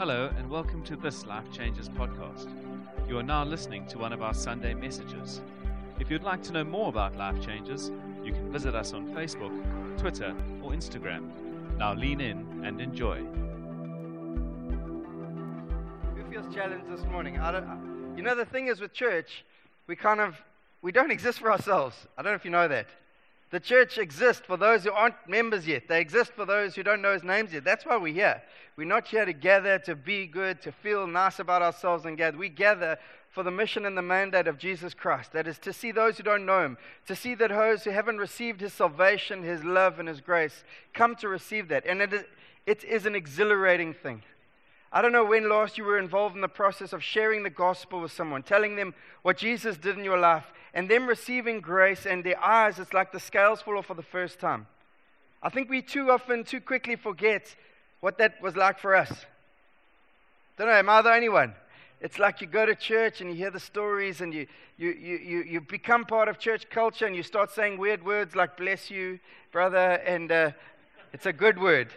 Hello, and welcome to this Life Changes podcast. You are now listening to one of our Sunday messages. If you'd like to know more about Life Changes, you can visit us on Facebook, Twitter, or Instagram. Now lean in and enjoy. Who feels challenged this morning? I don't, you know, the thing is with church, we kind of we don't exist for ourselves. I don't know if you know that. The church exists for those who aren't members yet. They exist for those who don't know his names yet. That's why we're here. We're not here to gather to be good, to feel nice about ourselves and gather. We gather for the mission and the mandate of Jesus Christ. That is to see those who don't know him, to see that those who haven't received his salvation, his love, and his grace come to receive that. And it is, it is an exhilarating thing. I don't know when last you were involved in the process of sharing the gospel with someone, telling them what Jesus did in your life, and them receiving grace, and their eyes, it's like the scales fall off for the first time. I think we too often, too quickly forget what that was like for us. Don't know, am I the only one? It's like you go to church and you hear the stories and you, you, you, you, you become part of church culture and you start saying weird words like bless you, brother, and uh, it's a good word.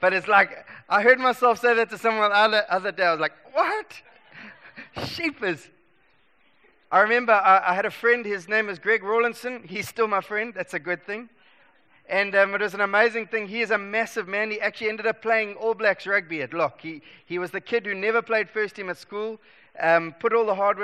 But it's like, I heard myself say that to someone the other, other day. I was like, what? Sheepers. I remember I, I, had a friend, his name is Greg Rawlinson. He's still my friend. That's a good thing. And um, it was an amazing thing. He is a massive man. He actually ended up playing All Blacks rugby at Lock. He, he was the kid who never played first team at school, um, put all the hard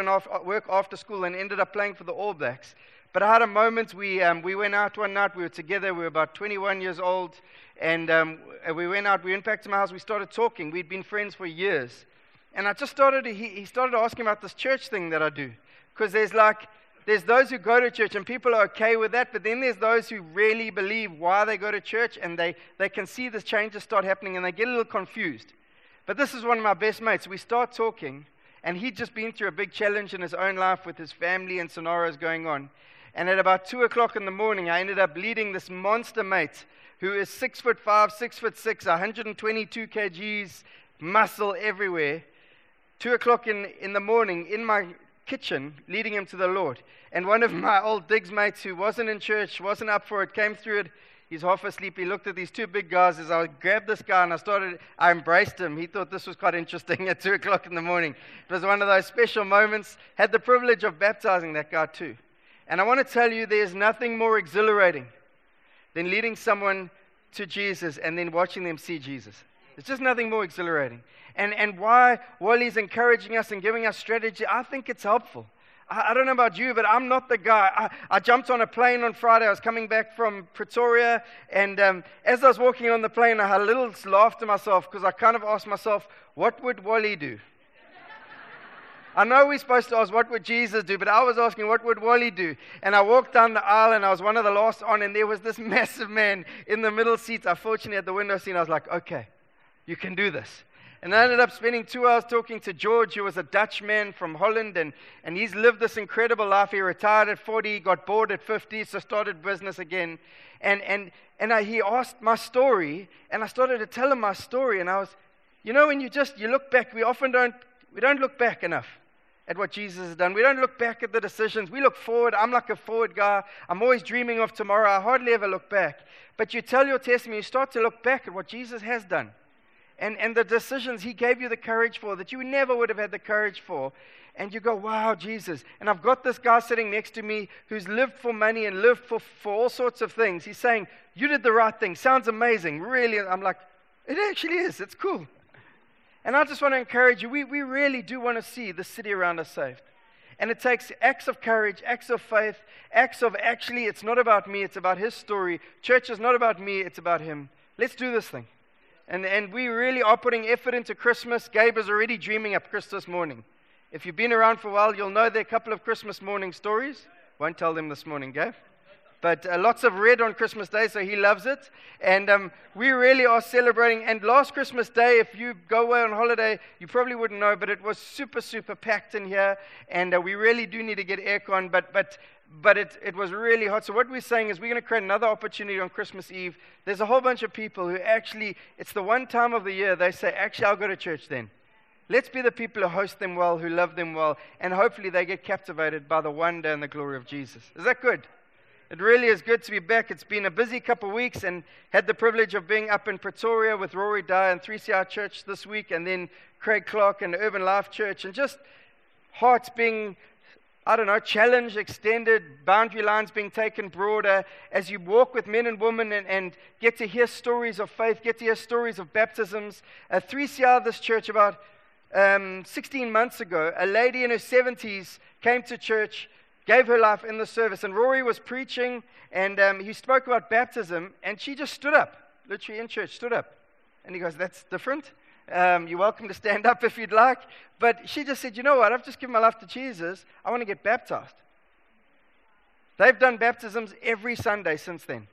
work after school, and ended up playing for the All Blacks. But I had a moment. We, um, we went out one night. We were together. We were about 21 years old. And um, we went out, we went back to my house, we started talking. We'd been friends for years. And I just started, he, he started asking about this church thing that I do. Because there's like, there's those who go to church and people are okay with that, but then there's those who really believe why they go to church and they, they can see the changes start happening and they get a little confused. But this is one of my best mates. We start talking, and he'd just been through a big challenge in his own life with his family and scenarios going on. And at about 2 o'clock in the morning, I ended up leading this monster mate who is six foot five, six foot six, 122 kgs, muscle everywhere, two o'clock in, in the morning in my kitchen, leading him to the Lord. And one of my old digs mates who wasn't in church, wasn't up for it, came through it. He's half asleep. He looked at these two big guys as I grabbed this guy and I started, I embraced him. He thought this was quite interesting at 2 o'clock in the morning. It was one of those special moments. Had the privilege of baptizing that guy too. And I want to tell you, there's nothing more exhilarating than leading someone to Jesus and then watching them see Jesus. There's just nothing more exhilarating. And, and why Wally's encouraging us and giving us strategy, I think it's helpful. I, I don't know about you, but I'm not the guy. I, I, jumped on a plane on Friday. I was coming back from Pretoria. And um, as I was walking on the plane, I had a little laugh to myself because I kind of asked myself, what would Wally do? I know we're supposed to ask, what would Jesus do? But I was asking, what would Wally do? And I walked down the aisle and I was one of the last on, and there was this massive man in the middle seat. I fortunately had the window seat. I was like, okay, you can do this. And I ended up spending two hours talking to George, who was a Dutch man from Holland, and, and he's lived this incredible life. He retired at 40, got bored at 50, so started business again. And, and, and I, he asked my story, and I started to tell him my story. And I was, you know, when you just, you look back, we often don't, we don't look back enough at what Jesus has done. We don't look back at the decisions. We look forward. I'm like a forward guy. I'm always dreaming of tomorrow. I hardly ever look back. But you tell your testimony, you start to look back at what Jesus has done and, and the decisions he gave you the courage for that you never would have had the courage for. And you go, wow, Jesus. And I've got this guy sitting next to me who's lived for money and lived for, for all sorts of things. He's saying, You did the right thing. Sounds amazing. Really. I'm like, It actually is. It's cool. And I just want to encourage you, we, we really do want to see the city around us saved. And it takes acts of courage, acts of faith, acts of actually, it's not about me, it's about his story. Church is not about me, it's about him. Let's do this thing. And, and we really are putting effort into Christmas. Gabe is already dreaming up Christmas morning. If you've been around for a while, you'll know there are a couple of Christmas morning stories. Won't tell them this morning, Gabe. But uh, lots of red on Christmas Day, so he loves it. And um, we really are celebrating. And last Christmas Day, if you go away on holiday, you probably wouldn't know, but it was super, super packed in here. And uh, we really do need to get aircon, but, but, but it, it was really hot. So, what we're saying is, we're going to create another opportunity on Christmas Eve. There's a whole bunch of people who actually, it's the one time of the year they say, actually, I'll go to church then. Let's be the people who host them well, who love them well, and hopefully they get captivated by the wonder and the glory of Jesus. Is that good? It really is good to be back. It's been a busy couple of weeks and had the privilege of being up in Pretoria with Rory Dyer and 3CR Church this week and then Craig Clark and Urban Life Church and just hearts being, I don't know, challenge extended, boundary lines being taken broader as you walk with men and women and, and get to hear stories of faith, get to hear stories of baptisms. Uh, 3CR, this church, about um, 16 months ago, a lady in her 70s came to church gave her life in the service. And Rory was preaching, and um, he spoke about baptism, and she just stood up, literally in church, stood up. And he goes, That's different. Um, you're welcome to stand up if you'd like. But she just said, You know what? I've just given my life to Jesus. I want to get baptized. They've done baptisms every Sunday since then.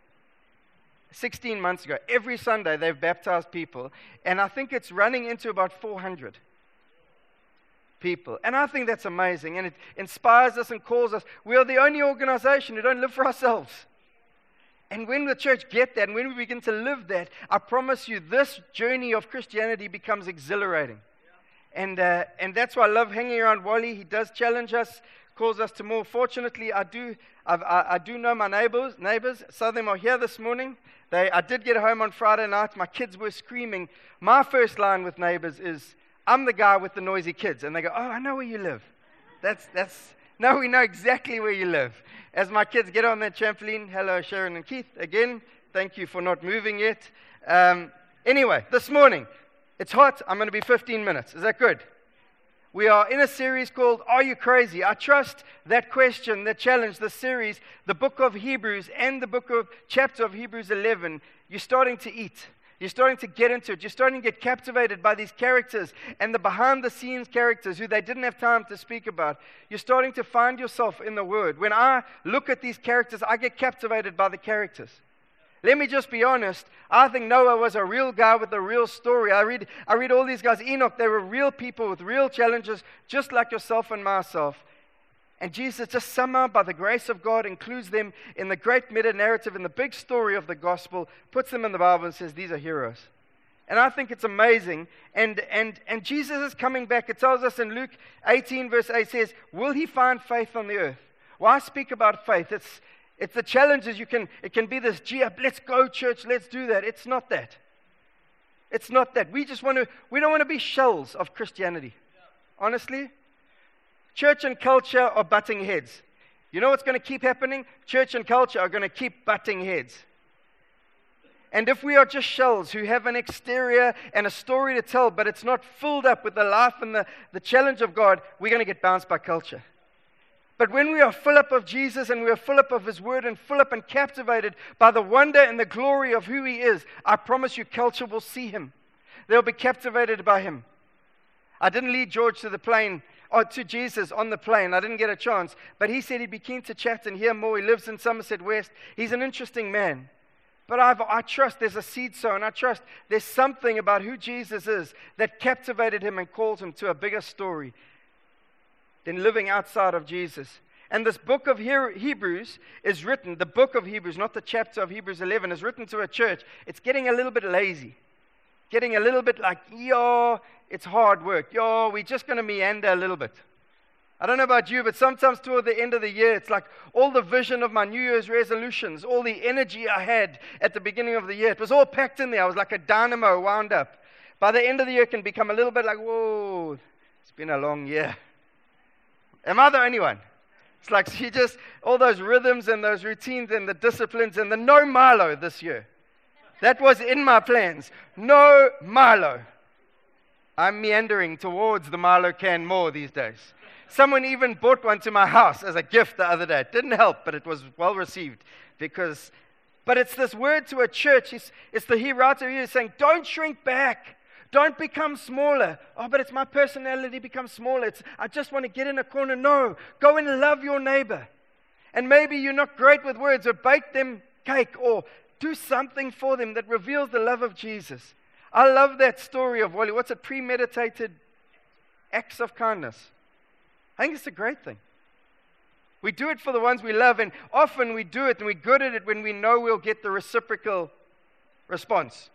16 months ago. Every Sunday they've baptized people. And I think it's running into about 400 people. And I think that's amazing. And it inspires us and calls us. We are the only organization who don't live for ourselves. And when the church get that and when we begin to live that, I promise you, this journey of Christianity becomes exhilarating. And, uh, and that's why I love hanging around Wally. He does challenge us, calls us to more. Fortunately, I do, I, I do know my neighbors. Neighbors, some of them are here this morning. They, I did get home on Friday night. My kids were screaming. My first line with neighbors is, I'm the guy with the noisy kids. And they go, Oh, I know where you live. That's, that's, now we know exactly where you live. As my kids get on that trampoline, hello, Sharon and Keith. Again, thank you for not moving yet. Um, anyway, this morning, it's hot. I'm going to be 15 minutes. Is that good? We are in a series called Are You Crazy? I trust that question, that challenge, the series, the book of Hebrews and the book of chapter of Hebrews 11, you're starting to eat. You're starting to get into it. You're starting to get captivated by these characters and the behind the scenes characters who they didn't have time to speak about. You're starting to find yourself in the Word. When I look at these characters, I get captivated by the characters. Let me just be honest. I think Noah was a real guy with a real story. I read, I read all these guys. Enoch, they were real people with real challenges, just like yourself and myself. And Jesus, just somehow, by the grace of God, includes them in the great meta narrative, in the big story of the gospel, puts them in the Bible and says, These are heroes. And I think it's amazing. And, and, and Jesus is coming back. It tells us in Luke 18, verse 8, says, Will he find faith on the earth? Why well, speak about faith? It's, it's the challenges you can, it can be this, gee, uh, let's go, church, let's do that. It's not that. It's not that. We just want to, we don't want to be shells of Christianity. Honestly, Church and culture are butting heads. You know what's going to keep happening? Church and culture are going to keep butting heads. And if we are just shells who have an exterior and a story to tell, but it's not filled up with the life and the, the challenge of God, we're going to get bounced by culture. But when we are full up of Jesus and we are full up of His Word and full up and captivated by the wonder and the glory of who He is, I promise you, culture will see Him. They'll be captivated by Him. I didn't lead George to the plane to Jesus on the plane. I didn't get a chance, but he said he'd be keen to chat and hear more. He lives in Somerset West. He's an interesting man. But I've, i trust there's a seed sown. I trust there's something about who Jesus is that captivated him and called him to a bigger story than living outside of Jesus. And this book of Hebrews is written, the book of Hebrews, not the chapter of Hebrews 11, is written to a church. It's getting a little bit lazy, getting a little bit like, yo, it's hard work. Yo, we're just going to meander a little bit. I don't know about you, but sometimes toward the end of the year, it's like all the vision of my New Year's resolutions, all the energy I had at the beginning of the year, it was all packed in there. I was like a dynamo wound up. By the end of the year, it can become a little bit like, whoa, it's been a long year. Am I the only one? It's like she just, all those rhythms and those routines and the disciplines and the no Milo this year. That was in my plans. No Milo. I'm meandering towards the Milo can more these days. Someone even bought one to my house as a gift the other day. It didn't help, but it was well received because, but it's this word to a church. It's, it's the he writer here saying, don't shrink back. Don't become smaller. Oh, but it's my personality becomes smaller. It's, I just want to get in a corner. No, go and love your neighbor. And maybe you're not great with words, or bake them cake, or do something for them that reveals the love of Jesus. I love that story of Wally. What's it? Premeditated acts of kindness. I think it's a great thing. We do it for the ones we love, and often we do it and we're good at it when we know we'll get the reciprocal response.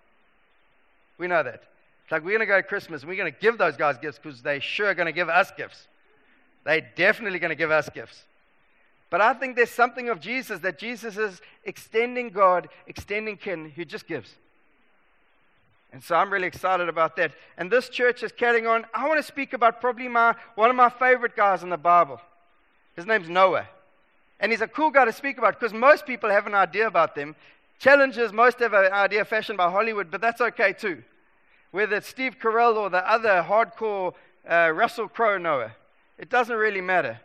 We know that. It's like we're going to go to Christmas and we're going to give those guys gifts because they sure are going to give us gifts. They're definitely going to give us gifts. But I think there's something of Jesus that Jesus is extending God, extending kin, who just gives. And so I'm really excited about that. And this church is carrying on. I want to speak about probably my, one of my favorite guys in the Bible. His name's Noah. And he's a cool guy to speak about because most people have an idea about them. Challenges, most have an idea fashioned by Hollywood, but that's okay too. Whether it's Steve Carell or the other hardcore uh, Russell Crowe Noah, it doesn't really matter.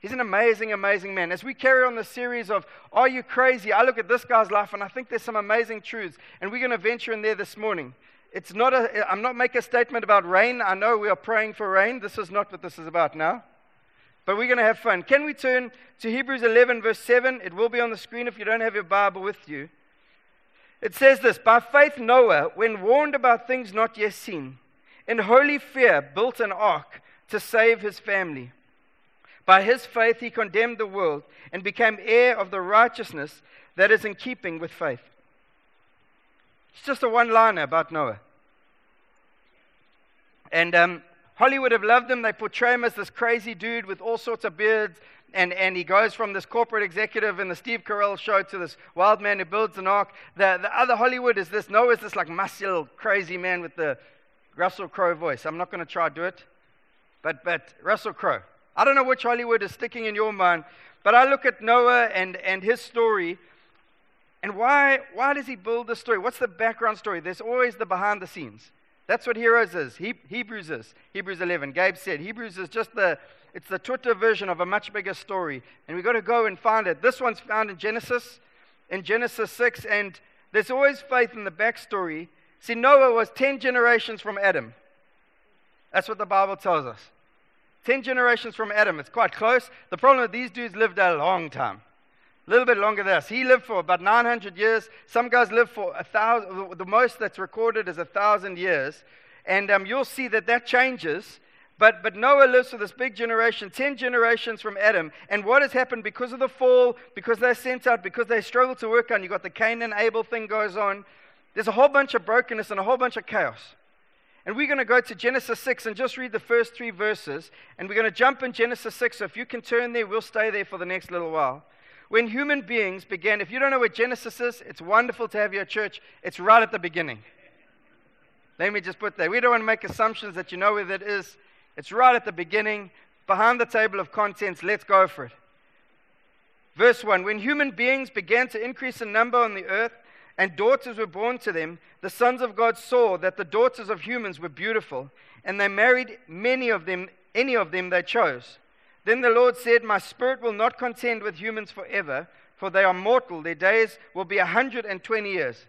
He's an amazing, amazing man. As we carry on the series of Are You Crazy? I look at this guy's life and I think there's some amazing truths. And we're going to venture in there this morning. It's not a, I'm not making a statement about rain. I know we are praying for rain. This is not what this is about now. But we're going to have fun. Can we turn to Hebrews 11, verse 7? It will be on the screen if you don't have your Bible with you. It says this By faith, Noah, when warned about things not yet seen, in holy fear built an ark to save his family. By his faith, he condemned the world and became heir of the righteousness that is in keeping with faith. It's just a one liner about Noah. And um, Hollywood have loved him. They portray him as this crazy dude with all sorts of beards. And, and he goes from this corporate executive in the Steve Carell show to this wild man who builds an ark. The, the other Hollywood is this Noah's this like muscular, crazy man with the Russell Crowe voice. I'm not going to try to do it. But, but Russell Crowe. I don't know which Hollywood is sticking in your mind, but I look at Noah and, and his story, and why, why does he build the story? What's the background story? There's always the behind the scenes. That's what Heroes is. He, Hebrews is. Hebrews 11. Gabe said Hebrews is just the, it's the Twitter version of a much bigger story. And we've got to go and find it. This one's found in Genesis, in Genesis 6. And there's always faith in the backstory. See, Noah was 10 generations from Adam. That's what the Bible tells us. 10 generations from Adam. It's quite close. The problem is these dudes lived a long time. A little bit longer than us. He lived for about 900 years. Some guys live for a thousand. The most that's recorded is a thousand years. And um, you'll see that that changes. But, but Noah lives for this big generation, 10 generations from Adam. And what has happened because of the fall, because they're sent out, because they struggle to work on, you've got the Cain and Abel thing goes on. There's a whole bunch of brokenness and a whole bunch of chaos. And we're going to go to Genesis 6 and just read the first three verses. And we're going to jump in Genesis 6. So if you can turn there, we'll stay there for the next little while. When human beings began, if you don't know what Genesis is, it's wonderful to have your church. It's right at the beginning. Let me just put that. We don't want to make assumptions that you know where that is. It's right at the beginning, behind the table of contents. Let's go for it. Verse 1 When human beings began to increase in number on the earth, and daughters were born to them, the sons of God saw that the daughters of humans were beautiful, and they married many of them, any of them they chose. Then the Lord said, My spirit will not contend with humans forever, for they are mortal. Their days will be 120 years.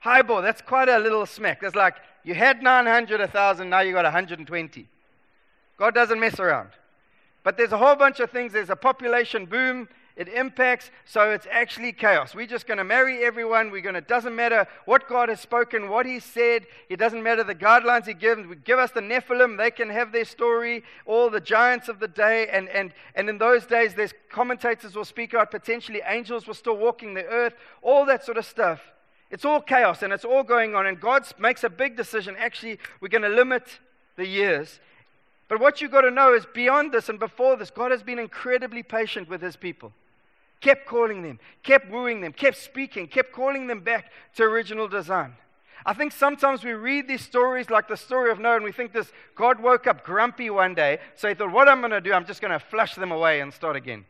Hi, boy, that's quite a little smack. That's like you had 900, 1,000, now you got 120. God doesn't mess around. But there's a whole bunch of things. There's a population boom it impacts, so it's actually chaos. We're just going to marry everyone. We're going to, doesn't matter what God has spoken, what He said. It doesn't matter the guidelines He gives. We Give us the Nephilim, they can have their story, all the giants of the day. And, and, and in those days, there's commentators will speak out potentially angels were still walking the earth, all that sort of stuff. It's all chaos and it's all going on. And God makes a big decision. Actually, we're going to limit the years. But what you've got to know is beyond this and before this, God has been incredibly patient with his people kept calling them, kept wooing them, kept speaking, kept calling them back to original design. I think sometimes we read these stories like the story of Noah and we think this God woke up grumpy one day, so he thought, What I'm going to do, I'm just going to flush them away and start again.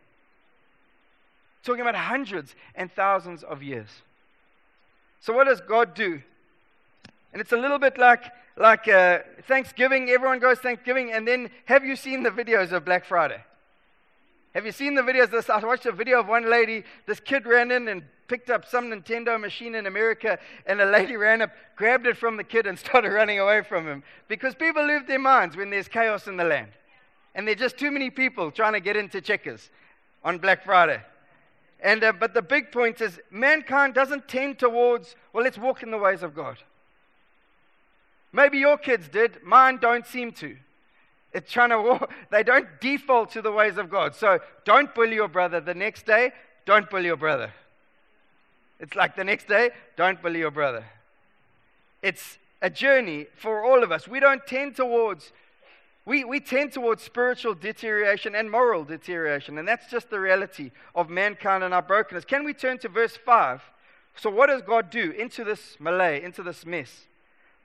Talking about hundreds and thousands of years. So, what does God do? And it's a little bit like, like uh, Thanksgiving. Everyone goes Thanksgiving, and then have you seen the videos of Black Friday? Have you seen the videos? This, I watched a video of one lady. This kid ran in and picked up some Nintendo machine in America, and a lady ran up, grabbed it from the kid, and started running away from him. Because people lose their minds when there's chaos in the land. And there's just too many people trying to get into Checkers on Black Friday. And, uh, but the big point is mankind doesn't tend towards, well, let's walk in the ways of God. Maybe your kids did, mine don't seem to. It's trying to, walk. they don't default to the ways of God. So don't bully your brother. The next day, don't bully your brother. It's like the next day, don't bully your brother. It's a journey for all of us. We don't tend towards We, we tend towards spiritual deterioration and moral deterioration, and that's just the reality of mankind and our brokenness. Can we turn to verse 5? So, what does God do into this melee, into this mess?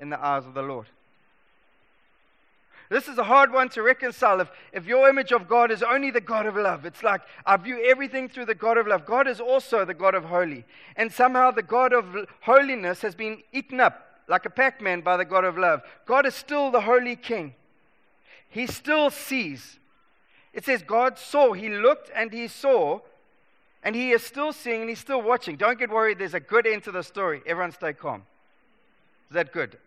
in the eyes of the Lord. This is a hard one to reconcile. If, if your image of God is only the God of love, it's like I view everything through the God of love. God is also the God of holy. And somehow the God of holiness has been eaten up like a Pac Man by the God of love. God is still the holy king. He still sees. It says God saw, He looked and He saw, and He is still seeing and He's still watching. Don't get worried, there's a good end to the story. Everyone stay calm. Is that good?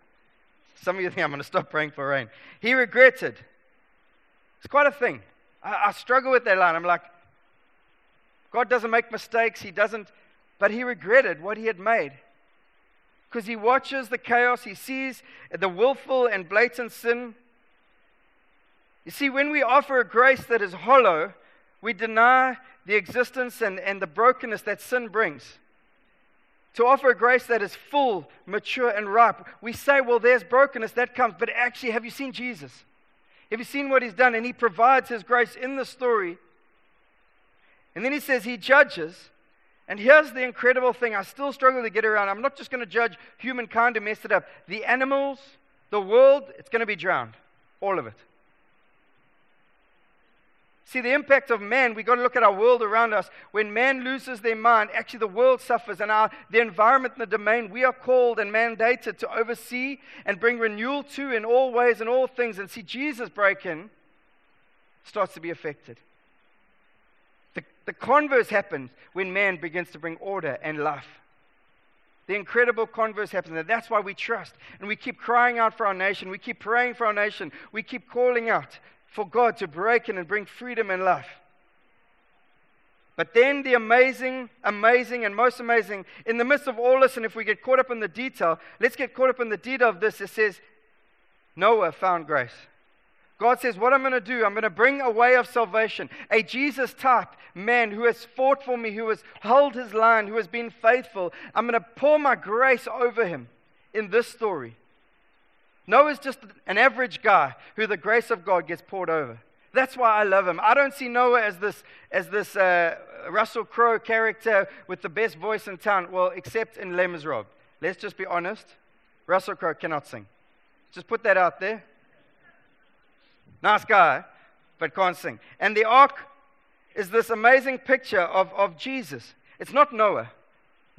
Some of you think I'm going to stop praying for rain. He regretted. It's quite a thing. I, I struggle with that line. I'm like, God doesn't make mistakes. He doesn't, but he regretted what he had made because he watches the chaos, he sees the willful and blatant sin. You see, when we offer a grace that is hollow, we deny the existence and, and the brokenness that sin brings. To offer a grace that is full, mature, and ripe, we say, well, there's brokenness that comes, but actually, have you seen Jesus? Have you seen what he's done? And he provides his grace in the story. And then he says he judges and here's the incredible thing I still struggle to get around. I'm not just going to judge humankind who messed it up. The animals, the world, it's going to be drowned. All of it. See, the impact of man, we've got to look at our world around us. When man loses their mind, actually the world suffers, and our, the environment and the domain we are called and mandated to oversee and bring renewal to in all ways and all things. And see, Jesus break in starts to be affected. The the converse happens when man begins to bring order and life. The incredible converse happens. And that's why we trust. And we keep crying out for our nation. We keep praying for our nation. We keep calling out for God to break in and bring freedom and life. But then the amazing, amazing, and most amazing, in the midst of all this, and if we get caught up in the detail, let's get caught up in the detail of this. It says, Noah found grace. God says, What I'm going to do, I'm going to bring a way of salvation, a Jesus type man who has fought for me, who has held his line, who has been faithful. I'm going to pour my grace over him in this story. Noah's just an average guy who the grace of God gets poured over. That's why I love him. I don't see Noah as this, as this uh, Russell Crowe character with the best voice in town. Well, except in Les Miserables. Let's just be honest. Russell Crowe cannot sing. Just put that out there. Nice guy, but can't sing. And the ark is this amazing picture of, of Jesus. It's not Noah.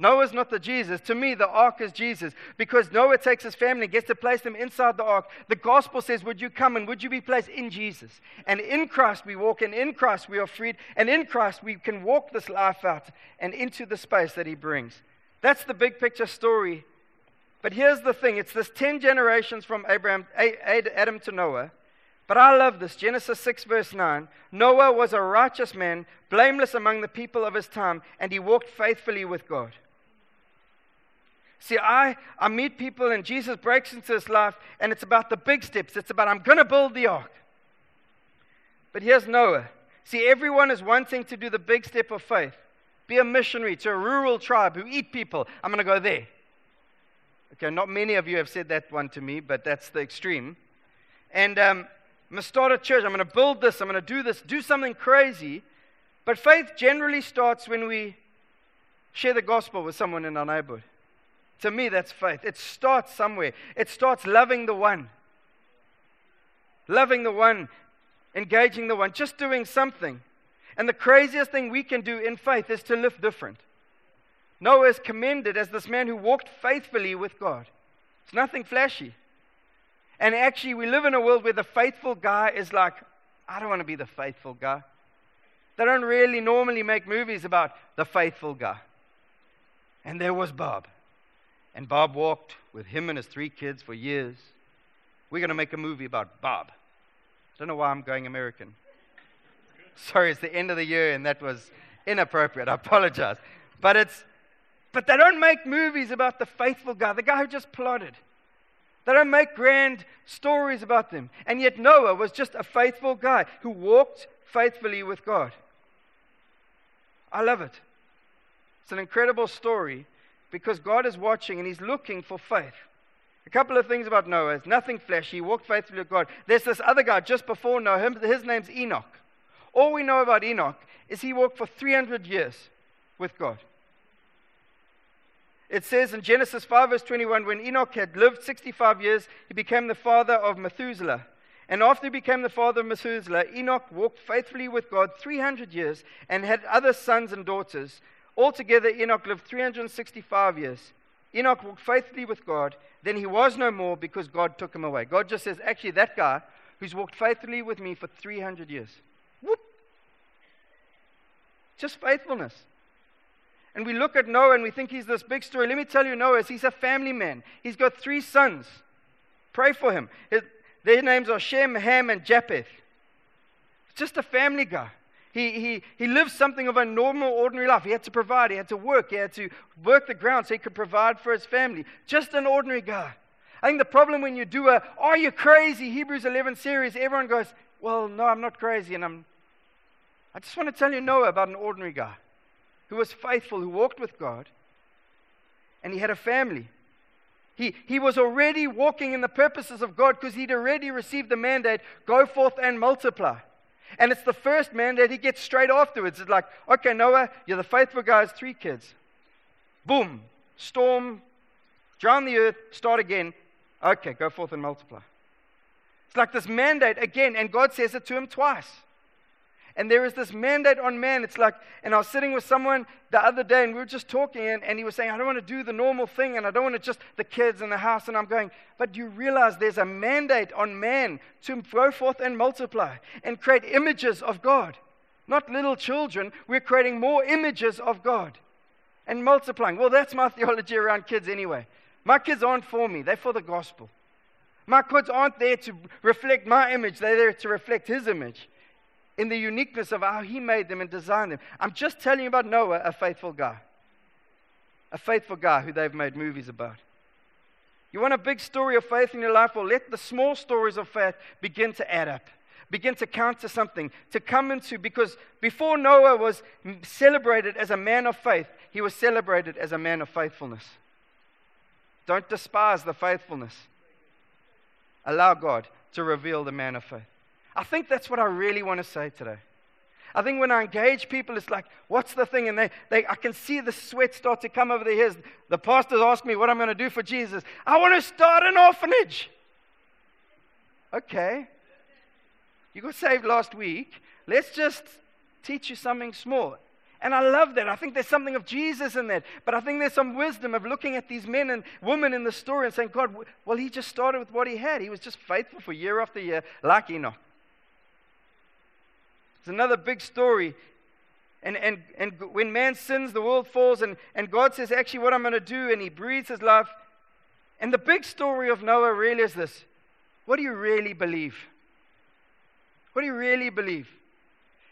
Noah's not the Jesus. To me, the ark is Jesus because Noah takes his family, gets to place them inside the ark. The gospel says, Would you come and would you be placed in Jesus? And in Christ we walk, and in Christ we are freed, and in Christ we can walk this life out and into the space that he brings. That's the big picture story. But here's the thing it's this 10 generations from Abraham, Adam to Noah. But I love this. Genesis 6, verse 9. Noah was a righteous man, blameless among the people of his time, and he walked faithfully with God. See, I, I meet people, and Jesus breaks into his life, and it's about the big steps. It's about, I'm going to build the ark. But here's Noah. See, everyone is wanting to do the big step of faith be a missionary to a rural tribe who eat people. I'm going to go there. Okay, not many of you have said that one to me, but that's the extreme. And um, I'm going to start a church. I'm going to build this. I'm going to do this, do something crazy. But faith generally starts when we share the gospel with someone in our neighborhood. To me, that's faith. It starts somewhere. It starts loving the one, loving the one, engaging the one, just doing something. And the craziest thing we can do in faith is to live different. Noah is commended as this man who walked faithfully with God. It's nothing flashy. And actually, we live in a world where the faithful guy is like, I don't want to be the faithful guy. They don't really normally make movies about the faithful guy. And there was Bob. And Bob walked with him and his three kids for years. We're going to make a movie about Bob. don't know why I'm going American. Sorry, it's the end of the year and that was inappropriate. I apologize. But it's but they don't make movies about the faithful guy, the guy who just plotted. They don't make grand stories about them. And yet Noah was just a faithful guy who walked faithfully with God. I love it. It's an incredible story because God is watching and He's looking for faith. A couple of things about Noah. It's nothing flashy. He walked faithfully with God. There's this other guy just before Noah. His name's Enoch. All we know about Enoch is he walked for 300 years with God. It says in Genesis 5, verse 21, when Enoch had lived 65 years, he became the father of Methuselah. And after he became the father of Methuselah, Enoch walked faithfully with God 300 years and had other sons and daughters. Altogether, Enoch lived 365 years. Enoch walked faithfully with God. Then he was no more because God took him away. God just says, actually, that guy who's walked faithfully with me for 300 years. Whoop. Just faithfulness. And we look at Noah and we think he's this big story. Let me tell you, Noah, he's a family man. He's got three sons. Pray for him. His, their names are Shem, Ham, and Japheth. Just a family guy. He, he, he lived something of a normal, ordinary life. He had to provide, he had to work, he had to work the ground so he could provide for his family. Just an ordinary guy. I think the problem when you do a, are you crazy, Hebrews 11 series, everyone goes, well, no, I'm not crazy. And I'm, I just want to tell you Noah about an ordinary guy who was faithful, who walked with God, and he had a family. He, he was already walking in the purposes of God because he'd already received the mandate go forth and multiply. And it's the first mandate he gets straight afterwards. It's like, okay, Noah, you're the faithful guy, has three kids. Boom, storm, drown the earth, start again. Okay, go forth and multiply. It's like this mandate again, and God says it to him twice. And there is this mandate on man. It's like, and I was sitting with someone the other day and we were just talking, and, and he was saying, I don't want to do the normal thing and I don't want to just the kids and the house. And I'm going, but you realize there's a mandate on man to go forth and multiply and create images of God. Not little children, we're creating more images of God and multiplying. Well, that's my theology around kids anyway. My kids aren't for me, they're for the gospel. My kids aren't there to reflect my image, they're there to reflect his image in the uniqueness of how he made them and designed them. I'm just telling you about Noah, a faithful guy. A faithful guy who they've made movies about. You want a big story of faith in your life? Well, let the small stories of faith begin to add up, begin to count to something, to come into, because before Noah was celebrated as a man of faith, he was celebrated as a man of faithfulness. Don't despise the faithfulness. Allow God to reveal the man of faith. I think that's what I really want to say today. I think when I engage people, it's like, what's the thing? And they, they, I can see the sweat start to come over their heads. The pastors ask me what I'm going to do for Jesus. I want to start an orphanage. Okay. You got saved last week. Let's just teach you something small. And I love that. I think there's something of Jesus in that. But I think there's some wisdom of looking at these men and women in the story and saying, God, well, he just started with what he had. He was just faithful for year after year, like Enoch. Another big story. And, and, and when man sins, the world falls, and, and God says, actually, what I'm going to do, and he breathes his life. And the big story of Noah really is this what do you really believe? What do you really believe?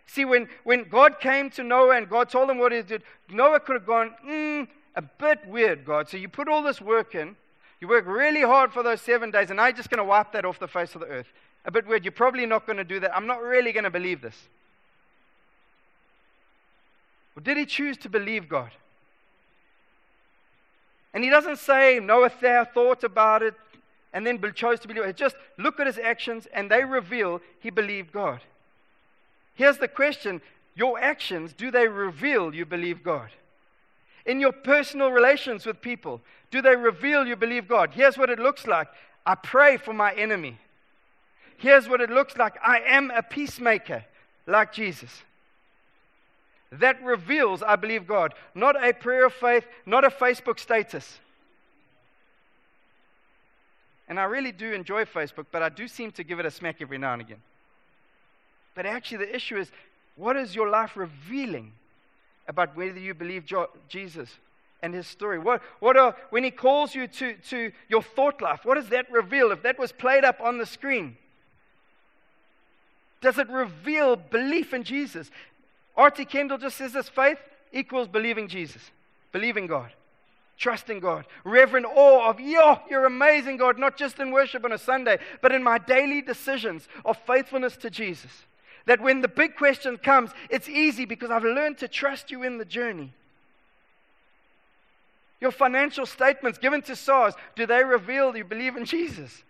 See, when, when God came to Noah and God told him what he did, Noah could have gone, mm, a bit weird, God. So you put all this work in, you work really hard for those seven days, and I'm just going to wipe that off the face of the earth. A bit weird. You're probably not going to do that. I'm not really going to believe this. Or did he choose to believe God? And he doesn't say Noah thought about it and then chose to believe it. Just look at his actions and they reveal he believed God. Here's the question Your actions, do they reveal you believe God? In your personal relations with people, do they reveal you believe God? Here's what it looks like I pray for my enemy. Here's what it looks like I am a peacemaker like Jesus that reveals I believe God, not a prayer of faith, not a Facebook status. And I really do enjoy Facebook, but I do seem to give it a smack every now and again. But actually, the issue is what is your life revealing about whether you believe Jesus and his story? What, what are, when he calls you to, to your thought life, what does that reveal? If that was played up on the screen, Does it reveal belief in Jesus? R.T. Kendall just says this faith equals believing Jesus, believing God, trusting God, reverent awe of, yo, you're amazing, God, not just in worship on a Sunday, but in my daily decisions of faithfulness to Jesus. That when the big question comes, it's easy because I've learned to trust you in the journey. Your financial statements given to SARS, do they reveal you believe in Jesus?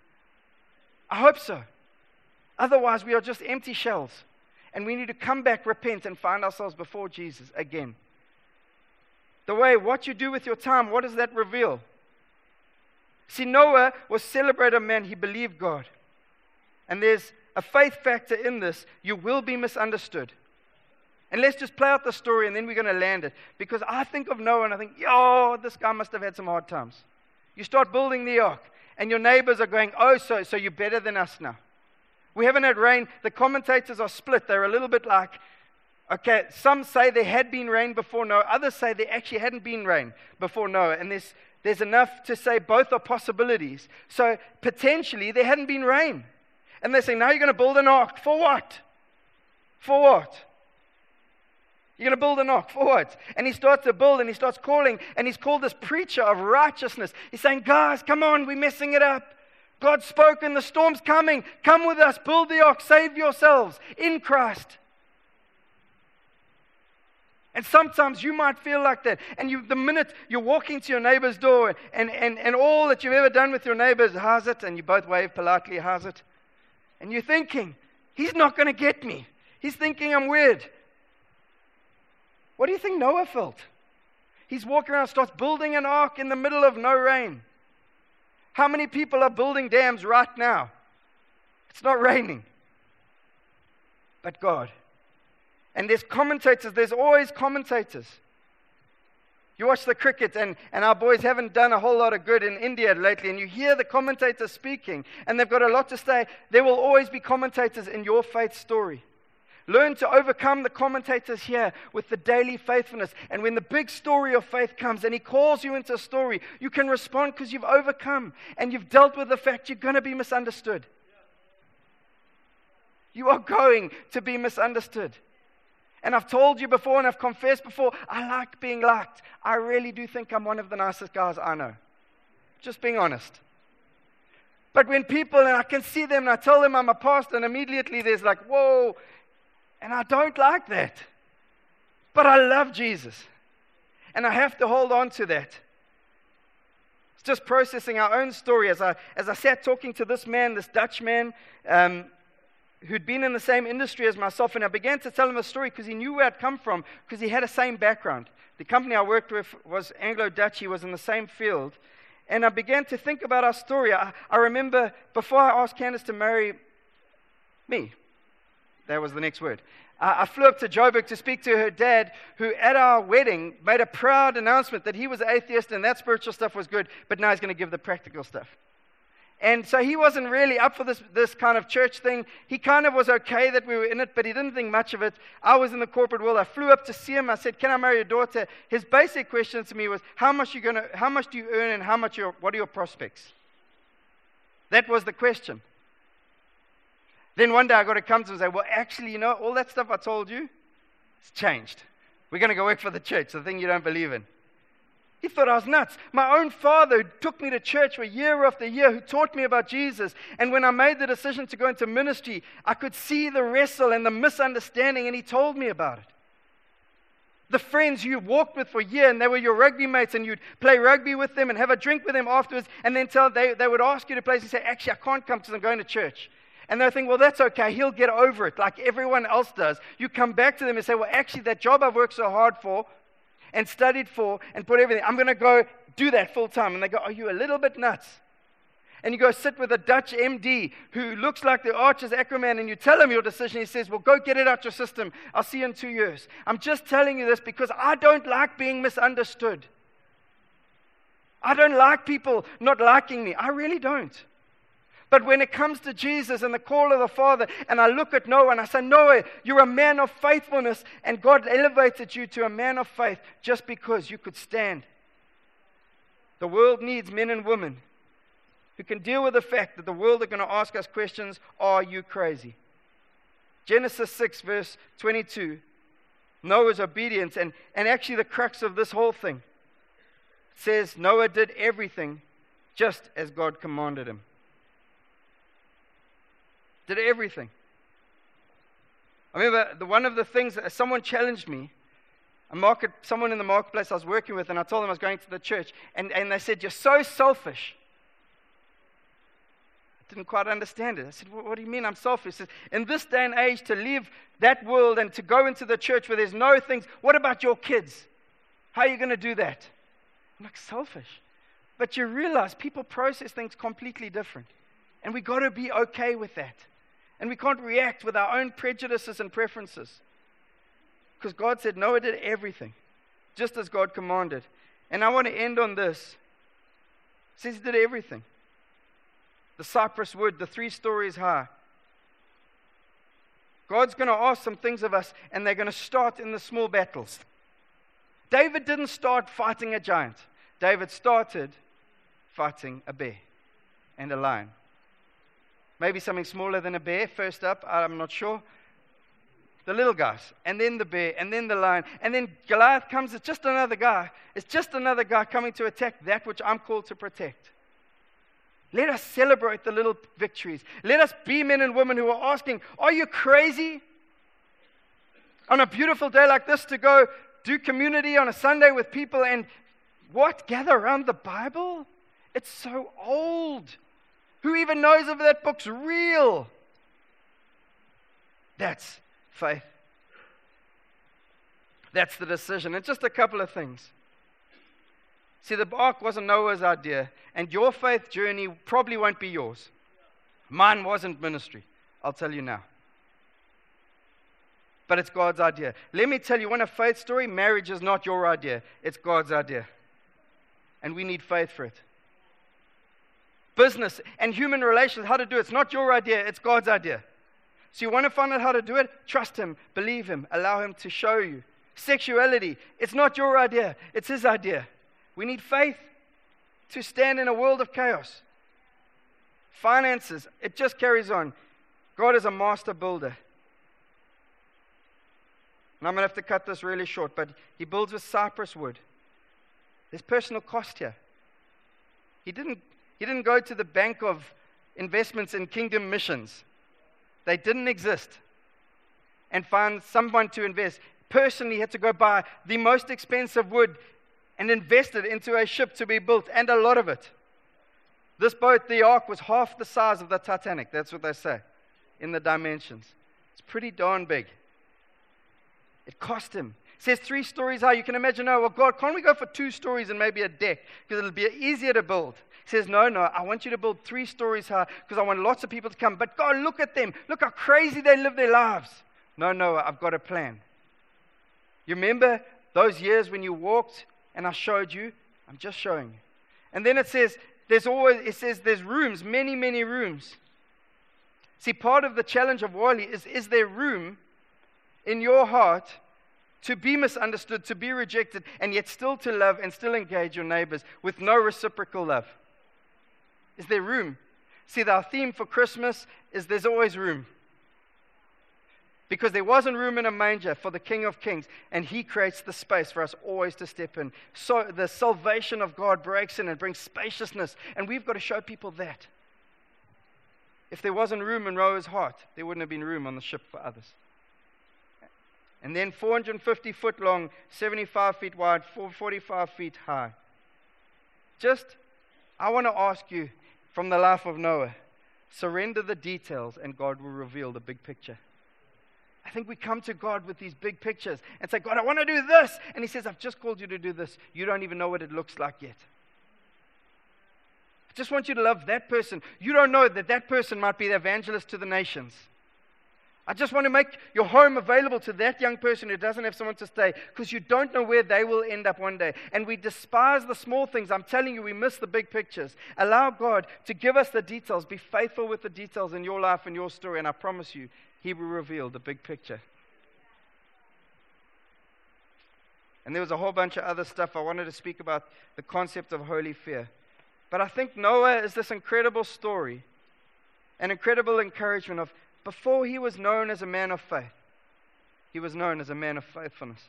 I hope so. Otherwise, we are just empty shells. And we need to come back, repent, and find ourselves before Jesus again. The way, what you do with your time, what does that reveal? See, Noah was celebrated a man, he believed God. And there's a faith factor in this. You will be misunderstood. And let's just play out the story and then we're going to land it. Because I think of Noah and I think, yo, this guy must have had some hard times. You start building the ark and your neighbors are going, oh, so, so you're better than us now. We haven't had rain. The commentators are split. They're a little bit like, okay, some say there had been rain before Noah, others say there actually hadn't been rain before Noah. And there's, there's enough to say both are possibilities. So potentially there hadn't been rain. And they say, now you're going to build an ark. For what? For what? You're going to build an ark. For what? And he starts to build and he starts calling, and he's called this preacher of righteousness. He's saying, Guys, come on, we're messing it up. God spoke and the storm's coming. Come with us, build the ark, save yourselves in Christ. And sometimes you might feel like that. And you, the minute you're walking to your neighbor's door and, and, and all that you've ever done with your neighbor is, how's it? And you both wave politely, how's it? And you're thinking, he's not going to get me. He's thinking I'm weird. What do you think Noah felt? He's walking around, starts building an ark in the middle of no rain. How many people are building dams right now? It's not raining. But God. And there's commentators, there's always commentators. You watch the cricket, and, and our boys haven't done a whole lot of good in India lately, and you hear the commentators speaking, and they've got a lot to say. There will always be commentators in your faith story. Learn to overcome the commentators here with the daily faithfulness. And when the big story of faith comes and he calls you into a story, you can respond because you've overcome and you've dealt with the fact you're going to be misunderstood. You are going to be misunderstood. And I've told you before and I've confessed before, I like being liked. I really do think I'm one of the nicest guys I know. Just being honest. But when people, and I can see them, and I tell them I'm a pastor, and immediately there's like, whoa, and I don't like that. But I love Jesus. And I have to hold on to that. It's just processing our own story. As I, as I sat talking to this man, this Dutch man, um, who'd been in the same industry as myself, and I began to tell him a story because he knew where I'd come from, because he had the same background. The company I worked with was Anglo Dutch, he was in the same field. And I began to think about our story. I, I remember before I asked Candace to marry me, that was the next word. Uh, I flew up to Joburg to speak to her dad, who at our wedding made a proud announcement that he was atheist and that spiritual stuff was good, but now he's going to give the practical stuff. And so he wasn't really up for this, this kind of church thing. He kind of was okay that we were in it, but he didn't think much of it. I was in the corporate world. I flew up to see him. I said, Can I marry your daughter? His basic question to me was, How much, you gonna, how much do you earn and how much your, what are your prospects? That was the question. Then one day I got to come to and say, Well, actually, you know, all that stuff I told you, it's changed. We're going to go work for the church, the thing you don't believe in. He thought I was nuts. My own father, who took me to church for year after year, who taught me about Jesus. And when I made the decision to go into ministry, I could see the wrestle and the misunderstanding, and he told me about it. The friends you walked with for a year, and they were your rugby mates, and you'd play rugby with them and have a drink with them afterwards, and then tell, they, they would ask you to play, and say, Actually, I can't come because I'm going to church. And they think, well, that's okay. He'll get over it like everyone else does. You come back to them and say, well, actually, that job I've worked so hard for and studied for and put everything, I'm going to go do that full time. And they go, are you a little bit nuts? And you go sit with a Dutch MD who looks like the Archer's Aquaman, and you tell him your decision. He says, Well, go get it out your system. I'll see you in two years. I'm just telling you this because I don't like being misunderstood. I don't like people not liking me. I really don't. But when it comes to Jesus and the call of the Father, and I look at Noah and I say, Noah, you're a man of faithfulness, and God elevated you to a man of faith just because you could stand. The world needs men and women who can deal with the fact that the world are going to ask us questions Are you crazy? Genesis 6, verse 22. Noah's obedience, and, and actually the crux of this whole thing says Noah did everything just as God commanded him. Did everything. I remember the, one of the things that someone challenged me, a market, someone in the marketplace I was working with, and I told them I was going to the church, and, and they said, You're so selfish. I didn't quite understand it. I said, What do you mean I'm selfish? Said, in this day and age, to leave that world and to go into the church where there's no things, what about your kids? How are you going to do that? I'm like, selfish. But you realize people process things completely different. And we've got to be okay with that. And we can't react with our own prejudices and preferences. Because God said Noah did everything, just as God commanded. And I want to end on this. Since he did everything. The cypress wood, the three stories high. God's going to ask some things of us, and they're going to start in the small battles. David didn't start fighting a giant, David started fighting a bear and a lion. Maybe something smaller than a bear, first up, I'm not sure. The little guys, and then the bear, and then the lion, and then Goliath comes, it's just another guy. It's just another guy coming to attack that which I'm called to protect. Let us celebrate the little victories. Let us be men and women who are asking, Are you crazy? On a beautiful day like this to go do community on a Sunday with people and what? Gather around the Bible? It's so old. Who even knows if that book's real? That's faith. That's the decision. And just a couple of things. See, the ark wasn't Noah's idea, and your faith journey probably won't be yours. Mine wasn't ministry, I'll tell you now. But it's God's idea. Let me tell you, when a faith story, marriage is not your idea, it's God's idea. And we need faith for it business and human relations, how to do it. It's not your idea, it's God's idea. So you want to find out how to do it? Trust Him, believe Him, allow Him to show you. Sexuality, it's not your idea, it's His idea. We need faith to stand in a world of chaos. Finances, it just carries on. God is a master builder. And I'm going to have to cut this really short, but He builds with cypress wood. There's personal cost here. He didn't he didn't go to the bank of investments in kingdom missions. They didn't exist. And find someone to invest. Personally, he had to go buy the most expensive wood and invest it into a ship to be built, and a lot of it. This boat, the Ark, was half the size of the Titanic. That's what they say in the dimensions. It's pretty darn big. It cost him. It says three stories high. You can imagine, oh, well, God, can't we go for two stories and maybe a deck? Because it'll be easier to build. Says, No, no, I want you to build three stories high because I want lots of people to come. But God, look at them. Look how crazy they live their lives. No, no, I've got a plan. You remember those years when you walked and I showed you? I'm just showing you. And then it says, there's always, it says there's rooms, many, many rooms. See, part of the challenge of Wally is is there room in your heart to be misunderstood, to be rejected, and yet still to love and still engage your neighbors with no reciprocal love? Is there room? See, our theme for Christmas is there's always room. Because there wasn't room in a manger for the King of Kings, and He creates the space for us always to step in. So the salvation of God breaks in and brings spaciousness, and we've got to show people that. If there wasn't room in Noah's heart, there wouldn't have been room on the ship for others. And then 450 foot long, 75 feet wide, 45 feet high. Just, I want to ask you from the life of Noah. Surrender the details, and God will reveal the big picture. I think we come to God with these big pictures and say, God, I want to do this. And He says, I've just called you to do this. You don't even know what it looks like yet. I just want you to love that person. You don't know that that person might be the evangelist to the nations. I just want to make your home available to that young person who doesn't have someone to stay because you don't know where they will end up one day. And we despise the small things. I'm telling you, we miss the big pictures. Allow God to give us the details. Be faithful with the details in your life and your story. And I promise you, He will reveal the big picture. And there was a whole bunch of other stuff. I wanted to speak about the concept of holy fear. But I think Noah is this incredible story, an incredible encouragement of before he was known as a man of faith, he was known as a man of faithfulness.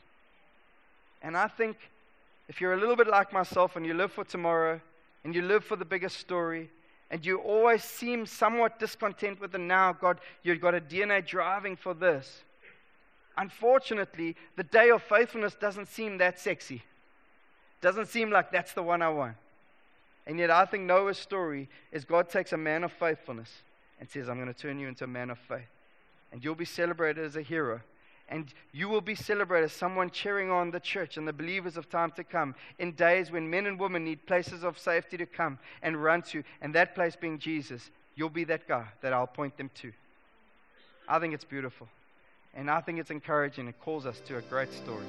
And I think if you're a little bit like myself and you live for tomorrow and you live for the bigger story and you always seem somewhat discontent with the now, God, you've got a DNA driving for this. Unfortunately, the day of faithfulness doesn't seem that sexy. Doesn't seem like that's the one I want. And yet, I think Noah's story is God takes a man of faithfulness and says, I'm going to turn you into a man of faith. And you'll be celebrated as a hero. And you will be celebrated as someone cheering on the church and the believers of time to come in days when men and women need places of safety to come and run to. And that place being Jesus, you'll be that guy that I'll point them to. I think it's beautiful. And I think it's encouraging. It calls us to a great story.